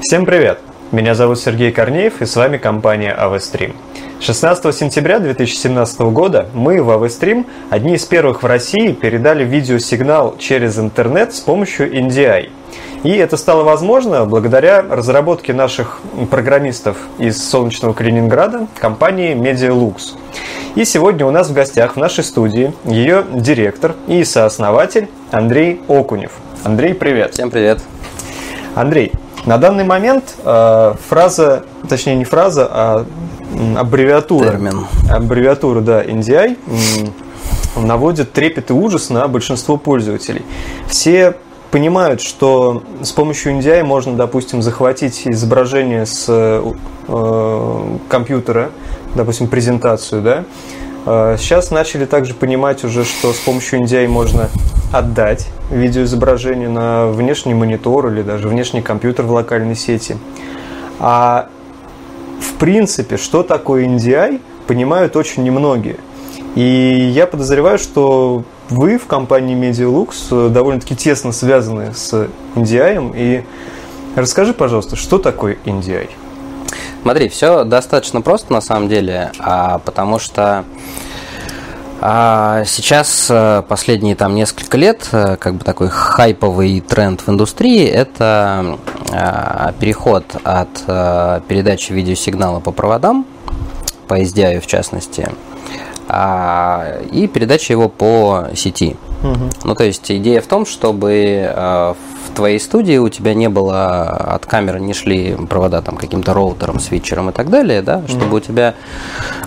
Всем привет! Меня зовут Сергей Корнеев и с вами компания AVStream. 16 сентября 2017 года мы в AVStream одни из первых в России передали видеосигнал через интернет с помощью NDI. И это стало возможно благодаря разработке наших программистов из солнечного Калининграда компании MediaLux. И сегодня у нас в гостях в нашей студии ее директор и сооснователь Андрей Окунев. Андрей, привет. Всем привет. Андрей, на данный момент э, фраза, точнее не фраза, а аббревиатура. Термин. Аббревиатура, да, NDI наводит трепет и ужас на большинство пользователей. Все понимают, что с помощью NDI можно, допустим, захватить изображение с э, компьютера, допустим, презентацию, да. Э, сейчас начали также понимать уже, что с помощью NDI можно отдать видеоизображение на внешний монитор или даже внешний компьютер в локальной сети. А в принципе, что такое NDI, понимают очень немногие. И я подозреваю, что вы в компании MediaLux довольно-таки тесно связаны с NDI. И расскажи, пожалуйста, что такое NDI? Смотри, все достаточно просто на самом деле, а, потому что а сейчас э, последние там несколько лет э, как бы такой хайповый тренд в индустрии это а, переход от передачи видеосигнала по проводам, по SDI в частности, а, и передачи его по сети. Угу. Ну, то есть идея в том, чтобы в твоей студии у тебя не было от камеры не шли провода там каким-то роутером, свитчером и так далее, да, чтобы угу. у тебя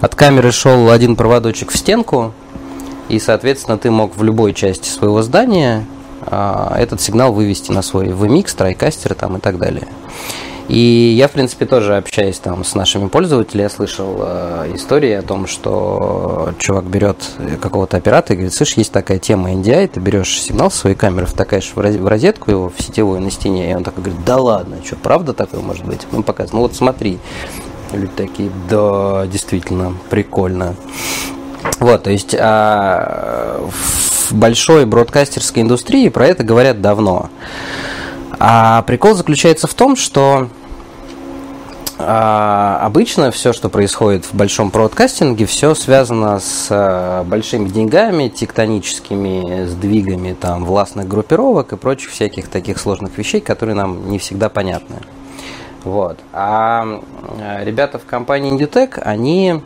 от камеры шел один проводочек в стенку, и, соответственно, ты мог в любой части своего здания этот сигнал вывести на свой VMix, трайкастер там и так далее. И я, в принципе, тоже общаясь там с нашими пользователями, я слышал э, истории о том, что чувак берет какого-то оператора и говорит, слышь, есть такая тема NDI, ты берешь сигнал своей камеры, втыкаешь в розетку его, в сетевую на стене, и он такой говорит, да ладно, что, правда такое может быть? Мы показываем, ну вот смотри. Люди такие, да, действительно, прикольно. Вот, то есть а, в большой бродкастерской индустрии про это говорят давно. А прикол заключается в том, что а, обычно все, что происходит в большом бродкастинге, все связано с а, большими деньгами, тектоническими сдвигами там, властных группировок и прочих всяких таких сложных вещей, которые нам не всегда понятны. Вот. А ребята в компании Indutech, они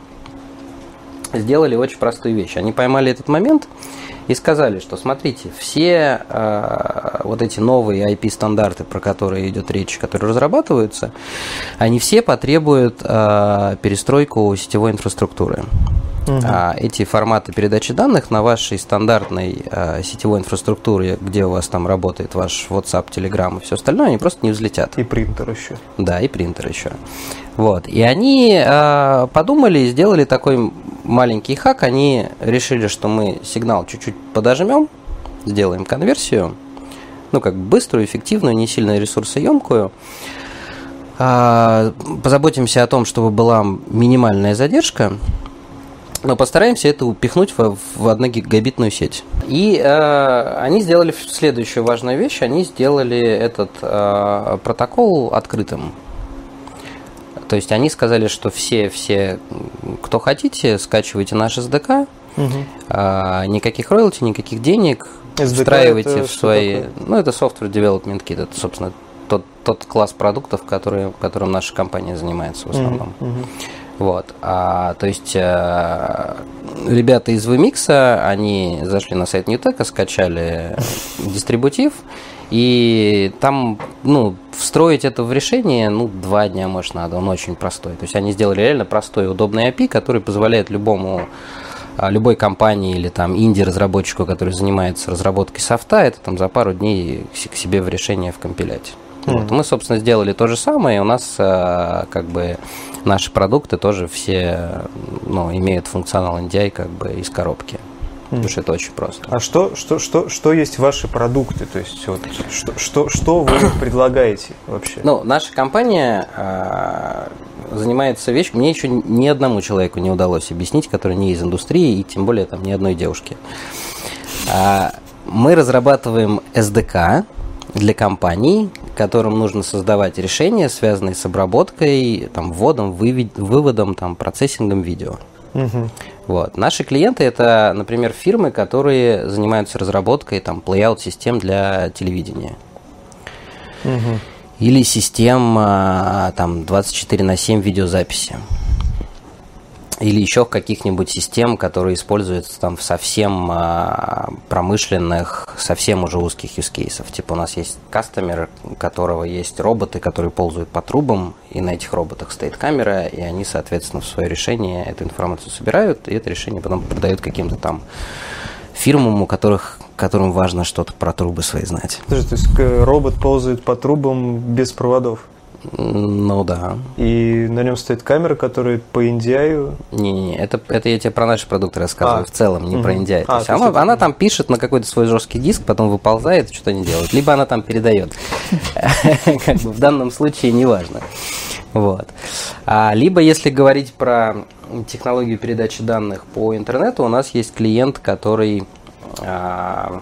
сделали очень простую вещь. Они поймали этот момент и сказали, что смотрите, все э, вот эти новые IP-стандарты, про которые идет речь, которые разрабатываются, они все потребуют э, перестройку сетевой инфраструктуры. Угу. А эти форматы передачи данных на вашей стандартной э, сетевой инфраструктуре, где у вас там работает ваш WhatsApp, Telegram и все остальное, они просто не взлетят. И принтер еще. Да, и принтер еще. Вот. И они э, подумали и сделали такой маленький хак. Они решили, что мы сигнал чуть-чуть подожмем, сделаем конверсию, ну, как быструю, эффективную, не сильно ресурсоемкую. Э, позаботимся о том, чтобы была минимальная задержка, но постараемся это упихнуть в, в одногигабитную сеть. И э, они сделали следующую важную вещь. Они сделали этот э, протокол открытым. То есть они сказали, что все, все, кто хотите, скачивайте наш SDK, угу. а, никаких роялти, никаких денег, SDK встраивайте в свои... Ну, это Software Development Kit, это, собственно, тот, тот класс продуктов, который, которым наша компания занимается в основном. Угу. Вот, а, то есть а, ребята из VMix, они зашли на сайт Newtek, скачали дистрибутив, и там, ну, встроить это в решение, ну, два дня, может, надо, он очень простой. То есть они сделали реально простой, удобный API, который позволяет любому а, любой компании или там инди-разработчику, который занимается разработкой софта, это там за пару дней к себе в решение вкомпилять. Mm-hmm. Вот. Мы, собственно, сделали то же самое, и у нас а, как бы наши продукты тоже все ну, имеют функционал NDI как бы из коробки. Потому что это очень просто. А что, что, что, что есть ваши продукты? То есть, вот, что, что, что вы предлагаете вообще? Ну, наша компания э, занимается вещью, мне еще ни одному человеку не удалось объяснить, который не из индустрии, и тем более там ни одной девушке. Э, мы разрабатываем SDK для компаний, которым нужно создавать решения, связанные с обработкой, там, вводом, выводом, там, процессингом видео. Угу. Вот. Наши клиенты это, например, фирмы, которые занимаются разработкой там, плей-аут систем для телевидения. Угу. Или систем а, там, 24 на 7 видеозаписи или еще каких-нибудь систем, которые используются там в совсем а, промышленных, совсем уже узких cases. Типа у нас есть кастомер, у которого есть роботы, которые ползают по трубам, и на этих роботах стоит камера, и они, соответственно, в свое решение эту информацию собирают, и это решение потом продают каким-то там фирмам, у которых которым важно что-то про трубы свои знать. Подожди, то есть э, робот ползает по трубам без проводов? Ну да. И на нем стоит камера, которая по NDI... Не-не-не, это, это я тебе про наши продукты рассказываю а. в целом, не угу. про NDI. А, то есть она, это... она там пишет на какой-то свой жесткий диск, потом выползает, что они делают. Либо она там передает. Как бы в данном случае неважно. Вот. А, либо если говорить про технологию передачи данных по интернету, у нас есть клиент, который а,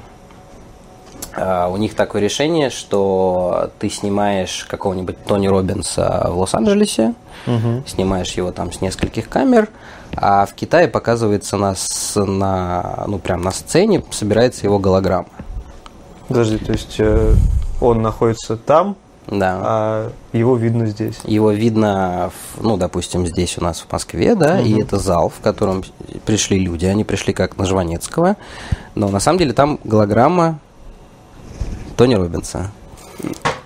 у них такое решение, что ты снимаешь какого-нибудь Тони Робинса в Лос-Анджелесе, угу. снимаешь его там с нескольких камер, а в Китае показывается на, на, ну, прям на сцене, собирается его голограмма. Подожди, то есть э, он находится там, да. А его видно здесь. Его видно, ну, допустим, здесь у нас в Москве, да, угу. и это зал, в котором пришли люди. Они пришли как на Жванецкого, но на самом деле там голограмма Тони Робинса,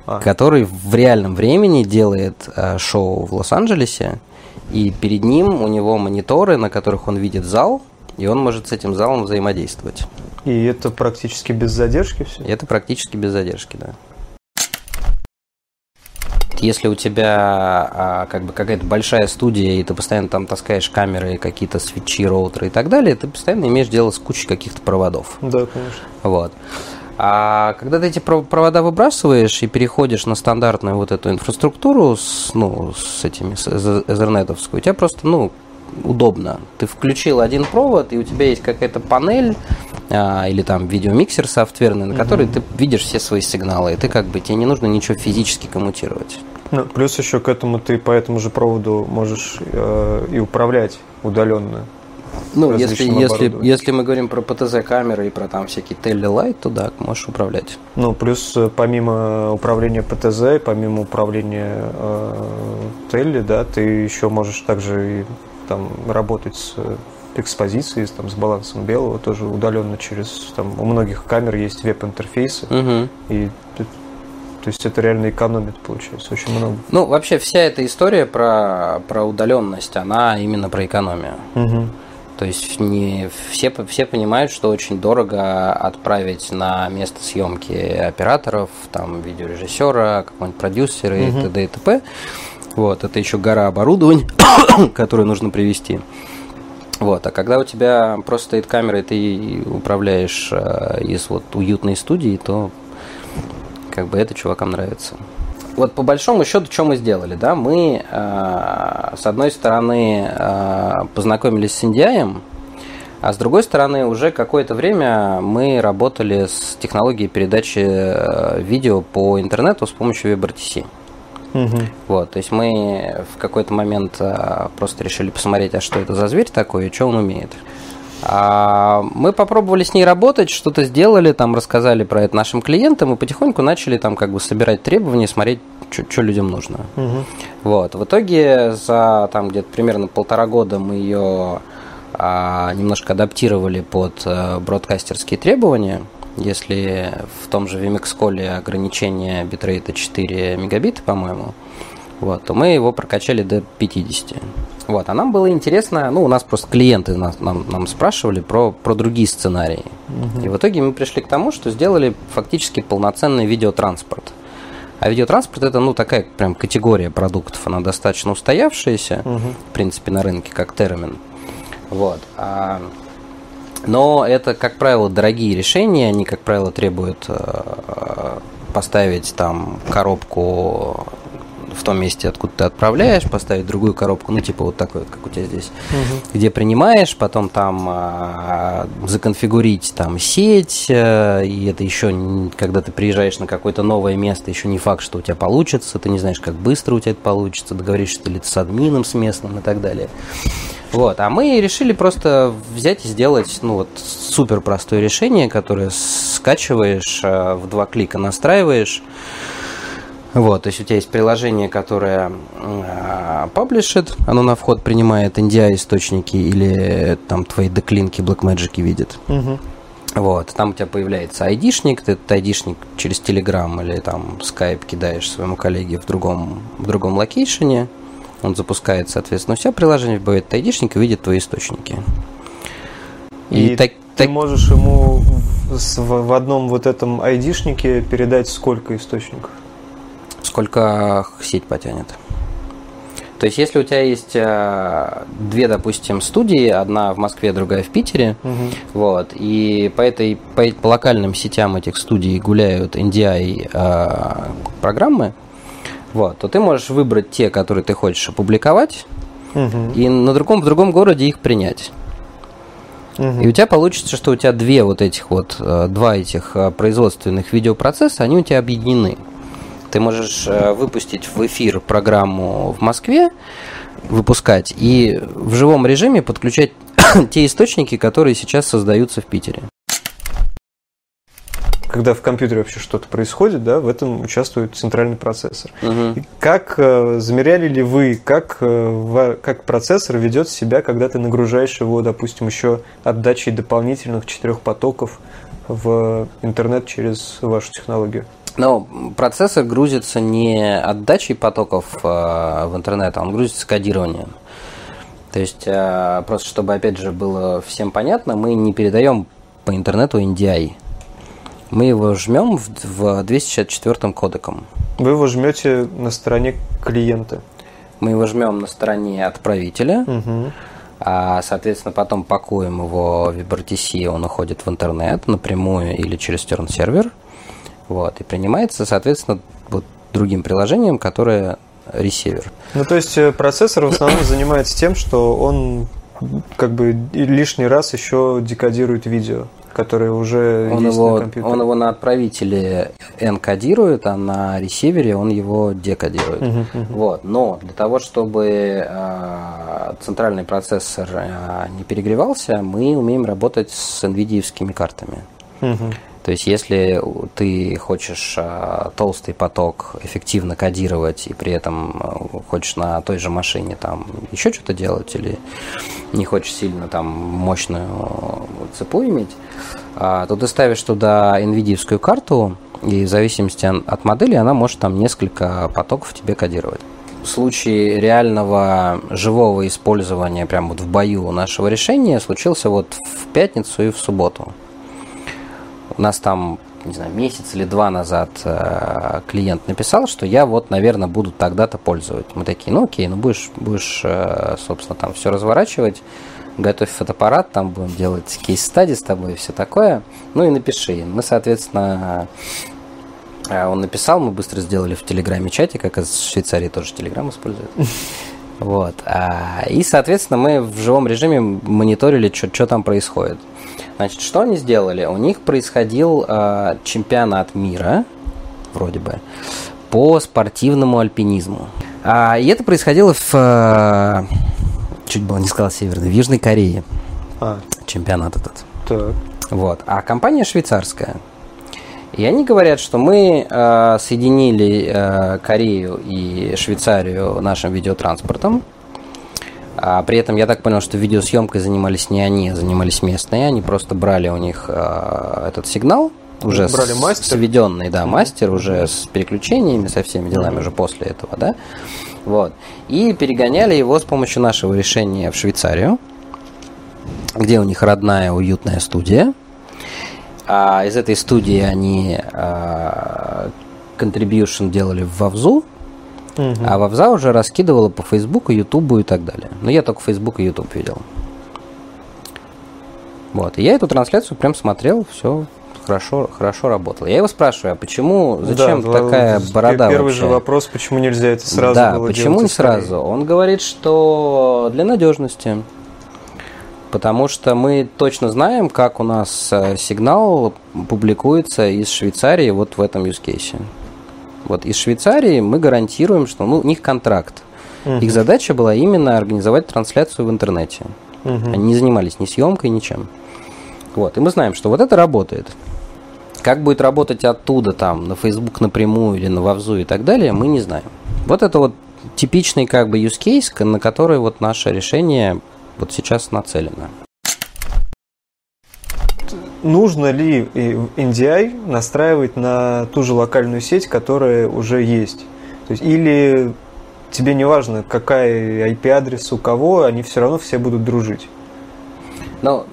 а. который в реальном времени делает э, шоу в Лос-Анджелесе, и перед ним у него мониторы, на которых он видит зал, и он может с этим залом взаимодействовать. И это практически без задержки все? это практически без задержки, да. Если у тебя а, как бы какая-то большая студия, и ты постоянно там таскаешь камеры, какие-то свечи, роутеры и так далее, ты постоянно имеешь дело с кучей каких-то проводов. Да, конечно. Вот. А когда ты эти провода выбрасываешь и переходишь на стандартную вот эту инфраструктуру с, ну, с этими, с Ethernet-овскую, у тебя просто, ну, удобно. Ты включил один провод, и у тебя есть какая-то панель а, или там видеомиксер софтверный, на который угу. ты видишь все свои сигналы, и ты как бы тебе не нужно ничего физически коммутировать. Ну, плюс еще к этому ты по этому же проводу можешь э, и управлять удаленно. Ну, если, если, если мы говорим про ПТЗ-камеры и про там всякие телелайт, то да, можешь управлять. Ну, плюс э, помимо управления ПТЗ, помимо управления э, телли, да, ты еще можешь также и там работать с экспозицией, там, с балансом белого, тоже удаленно через, там, у многих камер есть веб-интерфейсы, угу. и то есть это реально экономит, получается, очень много. Ну, вообще вся эта история про, про удаленность, она именно про экономию. Угу. То есть не все, все понимают, что очень дорого отправить на место съемки операторов, там, видеорежиссера, какого-нибудь продюсера и угу. т.д. и т.п. Вот, это еще гора оборудования, которую нужно привести. Вот, а когда у тебя просто стоит камера, и ты управляешь э, из вот уютной студии, то как бы это чувакам нравится вот по большому счету, что мы сделали, да, мы э, с одной стороны э, познакомились с NDI, а с другой стороны уже какое-то время мы работали с технологией передачи э, видео по интернету с помощью WebRTC. Угу. Вот, то есть мы в какой-то момент просто решили посмотреть, а что это за зверь такой и что он умеет. А, мы попробовали с ней работать, что-то сделали, там рассказали про это нашим клиентам и потихоньку начали там как бы собирать требования, смотреть, что людям нужно. Угу. Вот. В итоге за там где-то примерно полтора года мы ее а, немножко адаптировали под а, бродкастерские требования. Если в том же VMX Call ограничение битрейта 4 мегабита, по-моему, вот, то мы его прокачали до 50. Вот, а нам было интересно, ну, у нас просто клиенты нас, нам, нам спрашивали про, про другие сценарии. Угу. И в итоге мы пришли к тому, что сделали фактически полноценный видеотранспорт. А видеотранспорт это, ну, такая прям категория продуктов, она достаточно устоявшаяся, угу. в принципе, на рынке, как термин. Вот. А, но это, как правило, дорогие решения, они, как правило, требуют э, поставить там коробку в том месте, откуда ты отправляешь, поставить другую коробку, ну, типа вот такой, как у тебя здесь, угу. где принимаешь, потом там а, законфигурить там сеть, а, и это еще, когда ты приезжаешь на какое-то новое место, еще не факт, что у тебя получится, ты не знаешь, как быстро у тебя это получится, договоришься ли ты с админом, с местным и так далее. Вот, а мы решили просто взять и сделать, ну вот, супер простое решение, которое скачиваешь, а, в два клика настраиваешь, вот, то есть у тебя есть приложение, которое э, паблишит, оно на вход принимает NDI источники или там твои DeckLink и Blackmagic видит. Угу. Вот, там у тебя появляется айдишник, ты этот айдишник через Telegram или там Skype кидаешь своему коллеге в другом, в другом локейшене, он запускает, соответственно, все приложение вбивает айдишник и видит твои источники. И, и так, ты так... можешь ему в одном вот этом айдишнике передать сколько источников? Сколько сеть потянет. То есть, если у тебя есть э, две, допустим, студии, одна в Москве, другая в Питере, угу. вот, и по этой по, по локальным сетям этих студий гуляют NDI э, программы, вот, то ты можешь выбрать те, которые ты хочешь опубликовать, угу. и на другом в другом городе их принять. Угу. И у тебя получится, что у тебя две вот этих вот, э, два этих производственных видеопроцесса, они у тебя объединены. Ты можешь э, выпустить в эфир программу в Москве, выпускать, и в живом режиме подключать те источники, которые сейчас создаются в Питере. Когда в компьютере вообще что-то происходит, да, в этом участвует центральный процессор. Угу. Как э, замеряли ли вы, как, э, как процессор ведет себя, когда ты нагружаешь его, допустим, еще отдачей дополнительных четырех потоков в интернет через вашу технологию? Но процессор грузится не отдачей потоков э, в интернет, а он грузится кодированием. То есть, э, просто чтобы, опять же, было всем понятно, мы не передаем по интернету NDI. Мы его жмем в, в 264 кодеком. Вы его жмете на стороне клиента. Мы его жмем на стороне отправителя. Угу. А, соответственно, потом пакуем его в WebRTC, он уходит в интернет напрямую или через терн-сервер. Вот, и принимается, соответственно, вот другим приложением, которое ресивер. Ну, то есть э, процессор в основном занимается тем, что он как бы лишний раз еще декодирует видео, которое уже он есть его, на компьютере. Он его на отправителе энкодирует, а на ресивере он его декодирует. Uh-huh, uh-huh. Вот. Но для того, чтобы э, центральный процессор э, не перегревался, мы умеем работать с NVIDIA картами. Uh-huh. То есть, если ты хочешь а, толстый поток эффективно кодировать и при этом а, хочешь на той же машине там еще что-то делать или не хочешь сильно там мощную цепу иметь, а, то ты ставишь туда NVIDIA карту, и в зависимости от модели она может там несколько потоков тебе кодировать. В случае реального живого использования прямо вот в бою нашего решения случился вот в пятницу и в субботу. Нас там, не знаю, месяц или два назад э, клиент написал, что я вот, наверное, буду тогда-то пользовать. Мы такие, ну окей, ну будешь, будешь э, собственно, там все разворачивать, готовь фотоаппарат, там будем делать кейс-стади с тобой и все такое. Ну и напиши. Мы, соответственно, э, он написал, мы быстро сделали в Телеграме чате, как из Швейцарии тоже Телеграм используют. Вот. А, и, соответственно, мы в живом режиме мониторили, что там происходит. Значит, что они сделали? У них происходил э, чемпионат мира, вроде бы, по спортивному альпинизму. А, и это происходило в, э, чуть было не сказал северной, в Южной Корее. А. Чемпионат этот. Так. Вот. А компания швейцарская. И они говорят, что мы э, соединили э, Корею и Швейцарию нашим видеотранспортом. А при этом я так понял, что видеосъемкой занимались не они, а занимались местные. Они просто брали у них э, этот сигнал, уже брали с, мастер. сведенный, да, мастер уже с переключениями, со всеми делами уже после этого, да. Вот. И перегоняли его с помощью нашего решения в Швейцарию, где у них родная уютная студия. А из этой студии они а, contribution делали в Вавзу, Угу. А Вовза уже раскидывала по Фейсбуку, Ютубу и так далее. Но я только Фейсбук и Ютуб видел. Вот. И я эту трансляцию прям смотрел, все хорошо, хорошо работало. Я его спрашиваю, а почему, зачем да, такая борода Первый вообще? же вопрос, почему нельзя это сразу да, было почему не сразу? Он говорит, что для надежности. Потому что мы точно знаем, как у нас э, сигнал публикуется из Швейцарии вот в этом use case. Вот из Швейцарии мы гарантируем, что ну, у них контракт. Угу. Их задача была именно организовать трансляцию в интернете. Угу. Они не занимались ни съемкой, ничем. Вот. И мы знаем, что вот это работает. Как будет работать оттуда, там, на Facebook напрямую или на Вавзу и так далее, мы не знаем. Вот это вот типичный как бы use case, на который вот наше решение вот сейчас нацелено. Нужно ли NDI настраивать на ту же локальную сеть, которая уже есть? То есть, или тебе не важно, какая IP-адрес у кого, они все равно все будут дружить? Ну,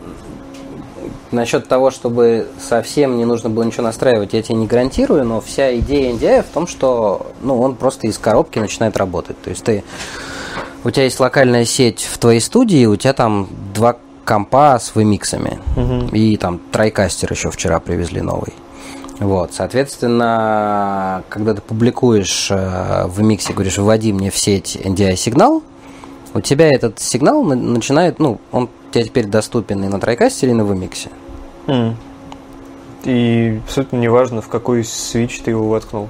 насчет того, чтобы совсем не нужно было ничего настраивать, я тебе не гарантирую, но вся идея NDI в том, что ну, он просто из коробки начинает работать. То есть ты у тебя есть локальная сеть в твоей студии, у тебя там два компа с вымиксами. Угу. И там трайкастер еще вчера привезли новый. Вот, соответственно, когда ты публикуешь э, в миксе, говоришь, вводи мне в сеть NDI сигнал, у тебя этот сигнал начинает, ну, он у тебя теперь доступен и на трайкастере, и на вымиксе. Mm. И абсолютно неважно, в какой свич ты его воткнул.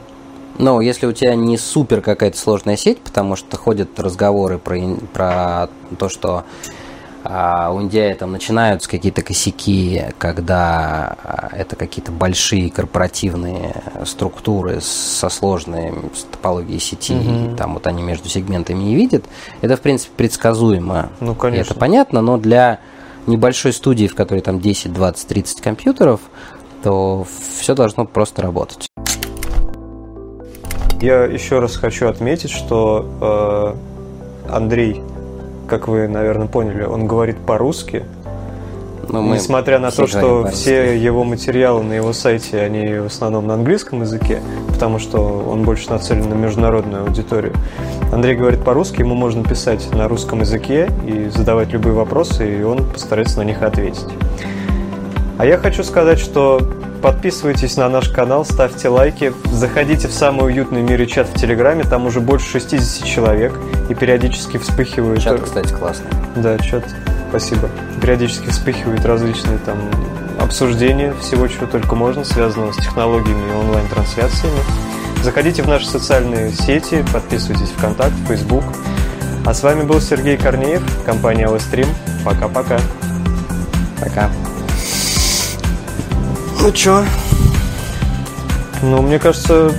Но если у тебя не супер какая-то сложная сеть, потому что ходят разговоры про, про то, что а, у NDI там начинаются какие-то косяки, когда а, это какие-то большие корпоративные структуры со сложной топологией сети, угу. и там вот они между сегментами не видят, это в принципе предсказуемо. Ну, конечно. И это понятно, но для небольшой студии, в которой там 10, 20, 30 компьютеров, то все должно просто работать. Я еще раз хочу отметить, что э, Андрей, как вы, наверное, поняли, он говорит по-русски. Но ну, Несмотря на то, что все его материалы на его сайте, они в основном на английском языке, потому что он больше нацелен на международную аудиторию. Андрей говорит по-русски, ему можно писать на русском языке и задавать любые вопросы, и он постарается на них ответить. А я хочу сказать, что Подписывайтесь на наш канал, ставьте лайки, заходите в самый уютный в мире чат в Телеграме, там уже больше 60 человек и периодически вспыхивают... Чат, кстати, классный. Да, чат, спасибо. Периодически вспыхивают различные там обсуждения всего, чего только можно, связанного с технологиями и онлайн-трансляциями. Заходите в наши социальные сети, подписывайтесь в ВКонтакте, Facebook. А с вами был Сергей Корнеев, компания Stream. Пока-пока. Пока. Ну чё? Ну, мне кажется,